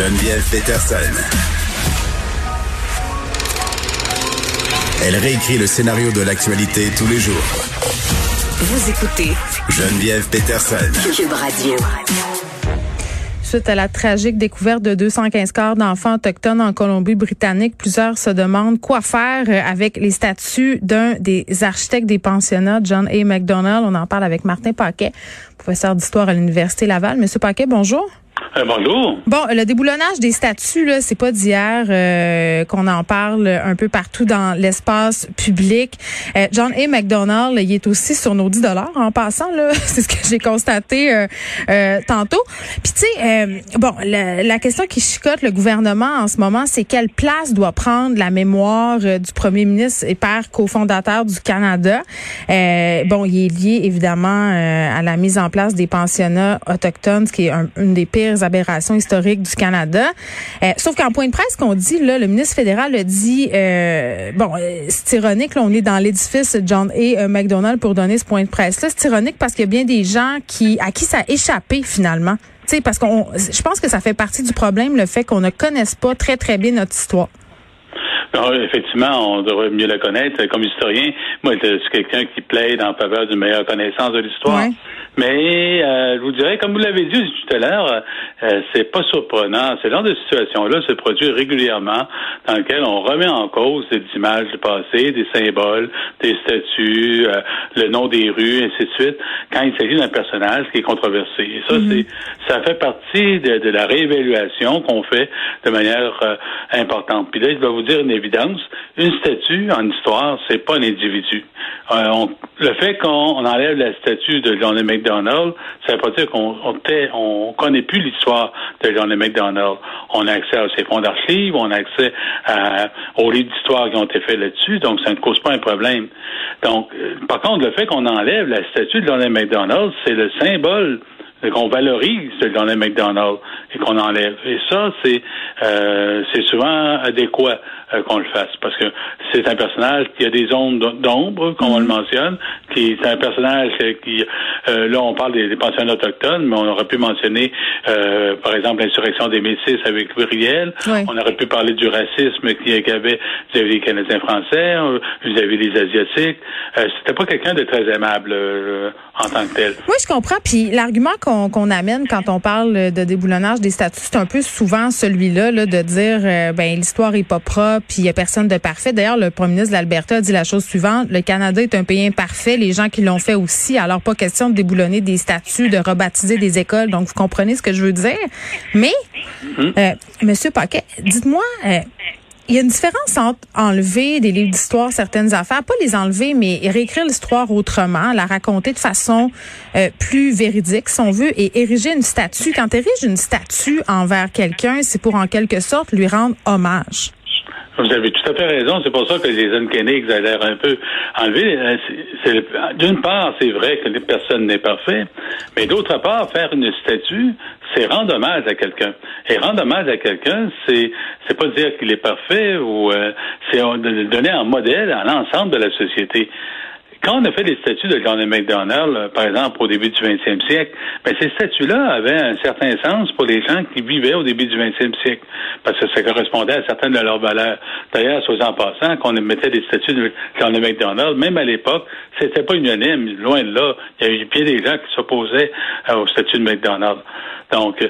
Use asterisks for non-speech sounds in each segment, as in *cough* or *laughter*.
Geneviève Peterson. Elle réécrit le scénario de l'actualité tous les jours. Vous écoutez Geneviève Peterson. Cube Radio. Suite à la tragique découverte de 215 corps d'enfants autochtones en Colombie-Britannique, plusieurs se demandent quoi faire avec les statuts d'un des architectes des pensionnats, John A. McDonald. On en parle avec Martin Paquet, professeur d'histoire à l'Université Laval. Monsieur Paquet, bonjour. Euh. Bon, le déboulonnage des statuts, là, c'est pas d'hier euh, qu'on en parle un peu partout dans l'espace public. Euh, John A. McDonald, il est aussi sur nos 10 dollars en passant. là. *laughs* c'est ce que j'ai constaté tantôt. Puis tu sais, bon, la, la, question qui chicote le gouvernement en ce moment, c'est quelle place doit prendre la mémoire du premier ministre et père cofondateur du Canada? bon, il est lié évidemment à la mise en place des pensionnats autochtones, ce qui est une des pires aberrations historiques du Canada. Euh, sauf qu'en point de presse qu'on dit, là, le ministre fédéral a dit, euh, bon, euh, c'est ironique, là, on est dans l'édifice John A. McDonald pour donner ce point de presse-là. C'est ironique parce qu'il y a bien des gens qui à qui ça a échappé finalement. sais, parce qu'on, je pense que ça fait partie du problème, le fait qu'on ne connaisse pas très, très bien notre histoire. Non, effectivement, on devrait mieux la connaître. Comme historien, moi, je suis quelqu'un qui plaide en faveur d'une meilleure connaissance de l'histoire. Mais euh, je vous dirais, comme vous l'avez dit tout à l'heure, euh, c'est pas surprenant. Ce genre de situation-là se produit régulièrement dans lequel on remet en cause des images du passé, des symboles, des statues, euh, le nom des rues, ainsi de suite, quand il s'agit d'un personnage qui est controversé. Et ça, mm-hmm. c'est ça fait partie de, de la réévaluation qu'on fait de manière euh, importante. Puis là, je vais vous dire une Une statue en histoire, c'est pas un individu. Euh, le fait qu'on enlève la statue de John McDonald, ça veut pas dire qu'on on, connaît plus l'histoire de John McDonald. On a accès à ses fonds d'archives, on a accès aux livres d'histoire qui ont été faits là-dessus, donc ça ne cause pas un problème. Donc, euh, par contre, le fait qu'on enlève la statue de John McDonald, c'est le symbole qu'on valorise dans les McDonald's et qu'on enlève. Et ça, c'est euh, c'est souvent adéquat euh, qu'on le fasse parce que c'est un personnage qui a des ondes d'ombre, comme on le mhm. mentionne, qui est un personnage qui euh, là on parle des, des, pensionnats autochtones, mais on aurait pu mentionner euh, par exemple l'insurrection des Métis avec Louis On aurait pu parler du racisme qu'il y avait vis-à-vis des Canadiens français, vis-à-vis des Asiatiques. C'était pas quelqu'un de très aimable en tant que tel. Oui, je comprends. Puis l'argument qu'on amène quand on parle de déboulonnage des statuts, c'est un peu souvent celui-là là, de dire euh, ben l'histoire est pas propre, puis il y a personne de parfait. D'ailleurs, le premier ministre de l'Alberta a dit la chose suivante le Canada est un pays imparfait, les gens qui l'ont fait aussi. Alors pas question de déboulonner des statuts, de rebaptiser des écoles. Donc vous comprenez ce que je veux dire? Mais euh, Monsieur Paquet, dites-moi. Euh, il y a une différence entre enlever des livres d'histoire certaines affaires, pas les enlever, mais réécrire l'histoire autrement, la raconter de façon euh, plus véridique, si on veut, et ériger une statue. Quand tu une statue envers quelqu'un, c'est pour en quelque sorte lui rendre hommage. Vous avez tout à fait raison. C'est pour ça que les uncanny exagèrent un peu. Enlever, euh, d'une part, c'est vrai que personne n'est parfait, mais d'autre part, faire une statue, c'est rendre hommage à quelqu'un. Et rendre hommage à quelqu'un, c'est c'est pas dire qu'il est parfait ou euh, c'est donner un modèle à l'ensemble de la société. Quand on a fait les statuts de John McDonald, euh, par exemple, au début du 20e siècle, ben, ces statuts-là avaient un certain sens pour les gens qui vivaient au début du 20e siècle, parce que ça correspondait à certaines de leurs valeurs. D'ailleurs, soit en passant, qu'on mettait des statuts de John McDonald, même à l'époque, c'était pas unanime, loin de là. Il y avait bien des gens qui s'opposaient euh, au statut de McDonald. Donc,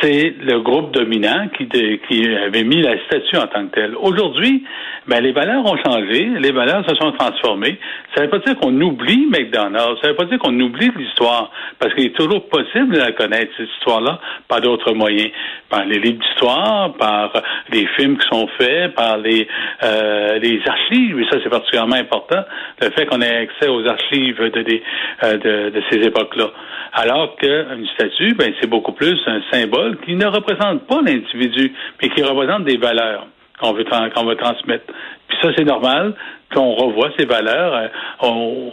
c'est le groupe dominant qui, qui avait mis la statue en tant que telle. Aujourd'hui, ben, les valeurs ont changé, les valeurs se sont transformées. Ça ne veut pas dire qu'on oublie McDonald's, ça ne veut pas dire qu'on oublie l'histoire, parce qu'il est toujours possible de la connaître, cette histoire-là, par d'autres moyens. Par les livres d'histoire, par les films qui sont faits, par les, euh, les archives, et ça c'est particulièrement important, le fait qu'on ait accès aux archives de, euh, de ces époques-là. Alors qu'une statue, ben, c'est beaucoup plus un symbole qui ne représente pas l'individu, mais qui représente des valeurs qu'on veut, qu'on veut transmettre. Puis ça, c'est normal qu'on revoie ces valeurs euh,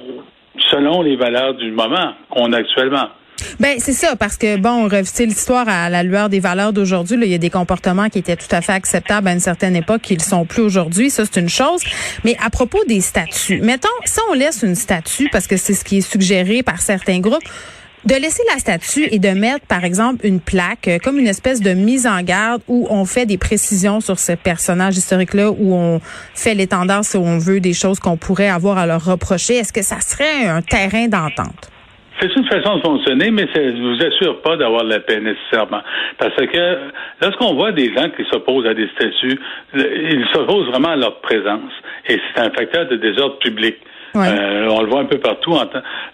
selon les valeurs du moment qu'on a actuellement. Ben c'est ça parce que bon revisiter l'histoire à la lueur des valeurs d'aujourd'hui il y a des comportements qui étaient tout à fait acceptables à une certaine époque qui ne sont plus aujourd'hui ça c'est une chose mais à propos des statuts mettons si on laisse une statue parce que c'est ce qui est suggéré par certains groupes de laisser la statue et de mettre, par exemple, une plaque, euh, comme une espèce de mise en garde où on fait des précisions sur ce personnage historique-là, où on fait l'étendard, si on veut, des choses qu'on pourrait avoir à leur reprocher. Est-ce que ça serait un terrain d'entente? C'est une façon de fonctionner, mais ça ne vous assure pas d'avoir la paix nécessairement. Parce que lorsqu'on voit des gens qui s'opposent à des statuts, ils s'opposent vraiment à leur présence. Et c'est un facteur de désordre public. Euh, on le voit un peu partout.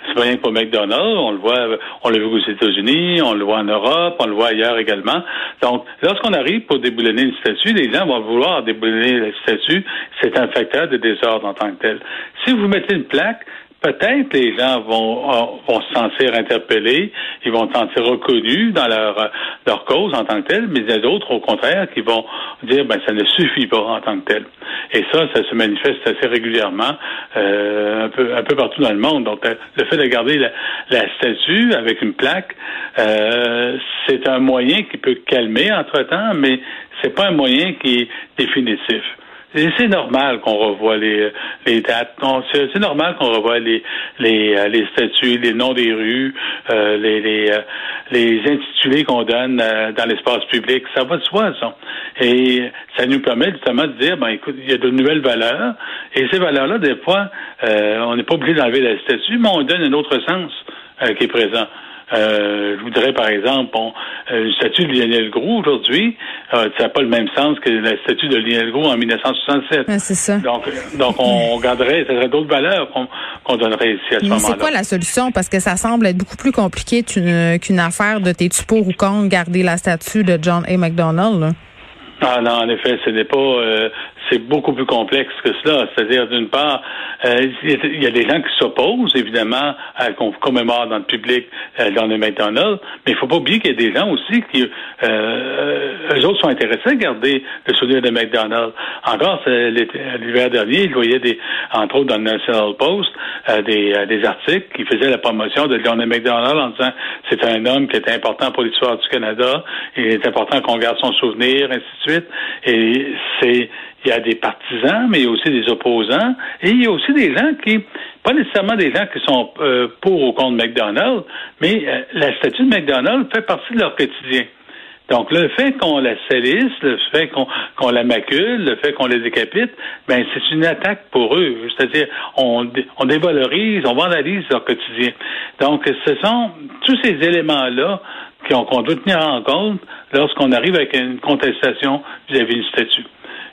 C'est pas rien que McDonald's. On le voit, on l'a vu aux États-Unis, on le voit en Europe, on le voit ailleurs également. Donc, lorsqu'on arrive pour déboulonner une statue, les gens vont vouloir déboulonner la statue. C'est un facteur de désordre en tant que tel. Si vous mettez une plaque, peut-être les gens vont, euh, vont se sentir interpellés, ils vont se sentir reconnus dans leur, leur cause en tant que telle, mais il y a d'autres, au contraire, qui vont dire ben ça ne suffit pas en tant que tel. Et ça, ça se manifeste assez régulièrement euh, un peu un peu partout dans le monde. Donc euh, le fait de garder la, la statue avec une plaque, euh, c'est un moyen qui peut calmer entre-temps, mais c'est pas un moyen qui est définitif c'est normal qu'on revoie les, les dates. C'est normal qu'on revoie les, les, euh, les statuts, les noms des rues, euh, les, les, euh, les intitulés qu'on donne dans l'espace public. Ça va de soi, ça. Et ça nous permet justement de dire, ben écoute, il y a de nouvelles valeurs. Et ces valeurs-là, des fois, on n'est pas obligé d'enlever la statue, mais on donne un autre sens qui est présent. Euh, je voudrais, par exemple, bon, une statue de Lionel Gros aujourd'hui, euh, ça n'a pas le même sens que la statue de Lionel Gros en 1967. c'est ça. Donc, donc on garderait, ça serait d'autres valeurs qu'on donnerait ici à ce moment-là. C'est quoi la solution? Parce que ça semble être beaucoup plus compliqué qu'une affaire de tes pour ou contre garder la statue de John A. McDonald. Ah non, en effet, ce n'est pas euh, c'est beaucoup plus complexe que cela. C'est-à-dire, d'une part, euh, il y a des gens qui s'opposent, évidemment, à qu'on commémore dans le public euh, dans les McDonald's, mais il faut pas oublier qu'il y a des gens aussi qui, euh, eux autres sont intéressés à garder le souvenir de McDonald's. Encore, l'hiver dernier, ils voyaient des, entre autres dans le National Post, euh, des, articles qui faisaient la promotion de John McDonald en disant c'est un homme qui est important pour l'histoire du Canada, il est important qu'on garde son souvenir, ainsi de suite. Et c'est il y a des partisans, mais il y a aussi des opposants, et il y a aussi des gens qui, pas nécessairement des gens qui sont euh, pour ou contre McDonald's, mais euh, la statue de McDonald's fait partie de leur quotidien. Donc, le fait qu'on la salisse, le fait qu'on la macule, le fait qu'on les décapite, ben c'est une attaque pour eux. C'est-à-dire, on, on dévalorise, on vandalise leur quotidien. Donc, ce sont tous ces éléments-là qu'on doit tenir en compte lorsqu'on arrive avec une contestation vis-à-vis du statut.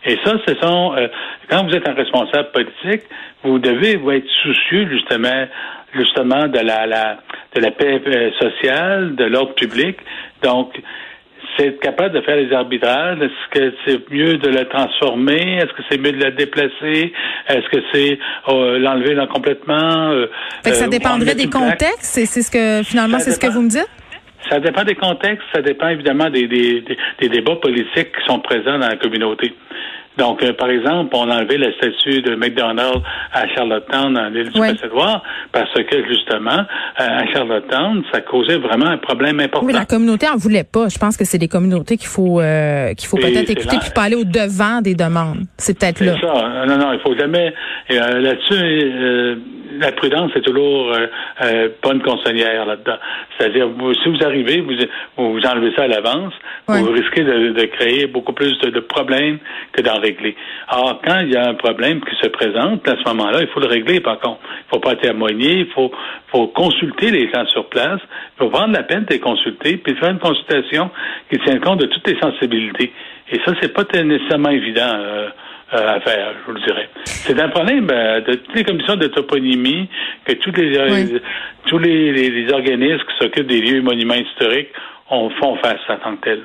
Et ça, ce sont euh, quand vous êtes un responsable politique, vous devez vous être soucieux justement justement de la, la de la paix euh, sociale, de l'ordre public. Donc, c'est être capable de faire les arbitrages. Est-ce que c'est mieux de la transformer? Est-ce que c'est mieux de la déplacer? Est-ce que c'est euh, l'enlever complètement? fait que ça dépendrait des contextes. C'est ce que finalement, c'est ce que vous me dites? Ça dépend des contextes, ça dépend évidemment des, des, des, débats politiques qui sont présents dans la communauté. Donc, euh, par exemple, on a enlevé la statue de McDonald's à Charlottetown, dans l'île du oui. parce que justement, euh, à Charlottetown, ça causait vraiment un problème important. Oui, la communauté en voulait pas. Je pense que c'est des communautés qu'il faut euh, qu'il faut peut-être écouter puis pas aller au devant des demandes. C'est peut-être là. Ça. Non, non, il faut jamais. là-dessus, la prudence est toujours euh, pas une conseillère là-dedans. C'est-à-dire, si vous arrivez, vous, vous enlevez ça à l'avance, vous risquez de, créer beaucoup plus de, problèmes que d'en régler. Alors, quand il y a un problème qui se présente, à ce moment-là, il faut le régler, par contre. Il ne faut pas témoigner, il faut, faut consulter les gens sur place, il faut prendre la peine de les consulter, puis faire une consultation qui tient compte de toutes les sensibilités. Et ça, c'est pas nécessairement évident. Euh, euh, à faire, je vous le dirais. C'est un problème euh, de toutes les commissions de toponymie que tous les, tous les, les, organismes qui s'occupent des lieux et monuments historiques ont, font face en tant que tels.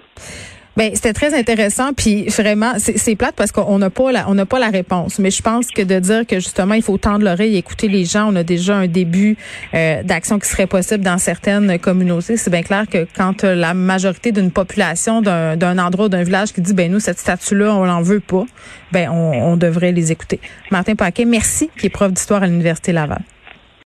Ben c'était très intéressant puis vraiment c'est plate parce qu'on n'a pas la on n'a pas la réponse. Mais je pense que de dire que justement il faut tendre l'oreille et écouter les gens on a déjà un début euh, d'action qui serait possible dans certaines communautés. C'est bien clair que quand la majorité d'une population d'un endroit d'un village qui dit ben nous cette statue là on l'en veut pas ben on, on devrait les écouter. Martin Paquet merci qui est prof d'histoire à l'université Laval